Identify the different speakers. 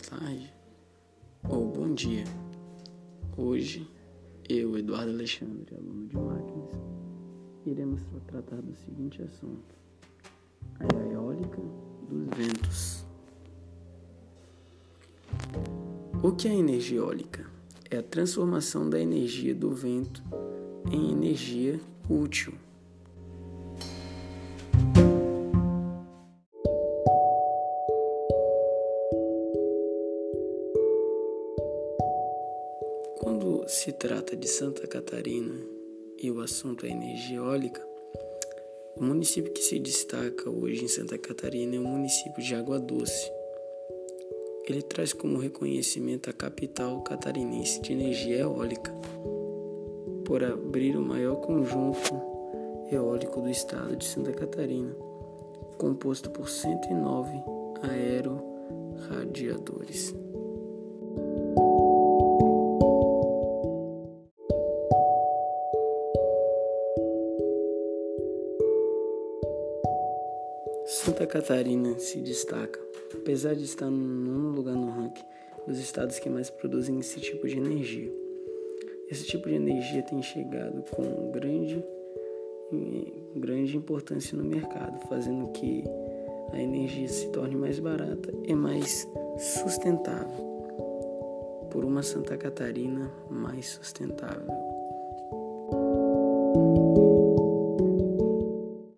Speaker 1: tarde ou bom dia. Hoje, eu, Eduardo Alexandre, aluno de máquinas, iremos tratar do seguinte assunto: a eólica dos ventos. O que é energia eólica? É a transformação da energia do vento em energia útil. Quando se trata de Santa Catarina e o assunto é energia eólica, o município que se destaca hoje em Santa Catarina é o município de Água Doce. Ele traz como reconhecimento a capital catarinense de energia eólica, por abrir o maior conjunto eólico do estado de Santa Catarina, composto por 109 aeroradiadores. Santa Catarina se destaca, apesar de estar no nono lugar no ranking dos estados que mais produzem esse tipo de energia. Esse tipo de energia tem chegado com grande, grande importância no mercado, fazendo que a energia se torne mais barata e mais sustentável, por uma Santa Catarina mais sustentável.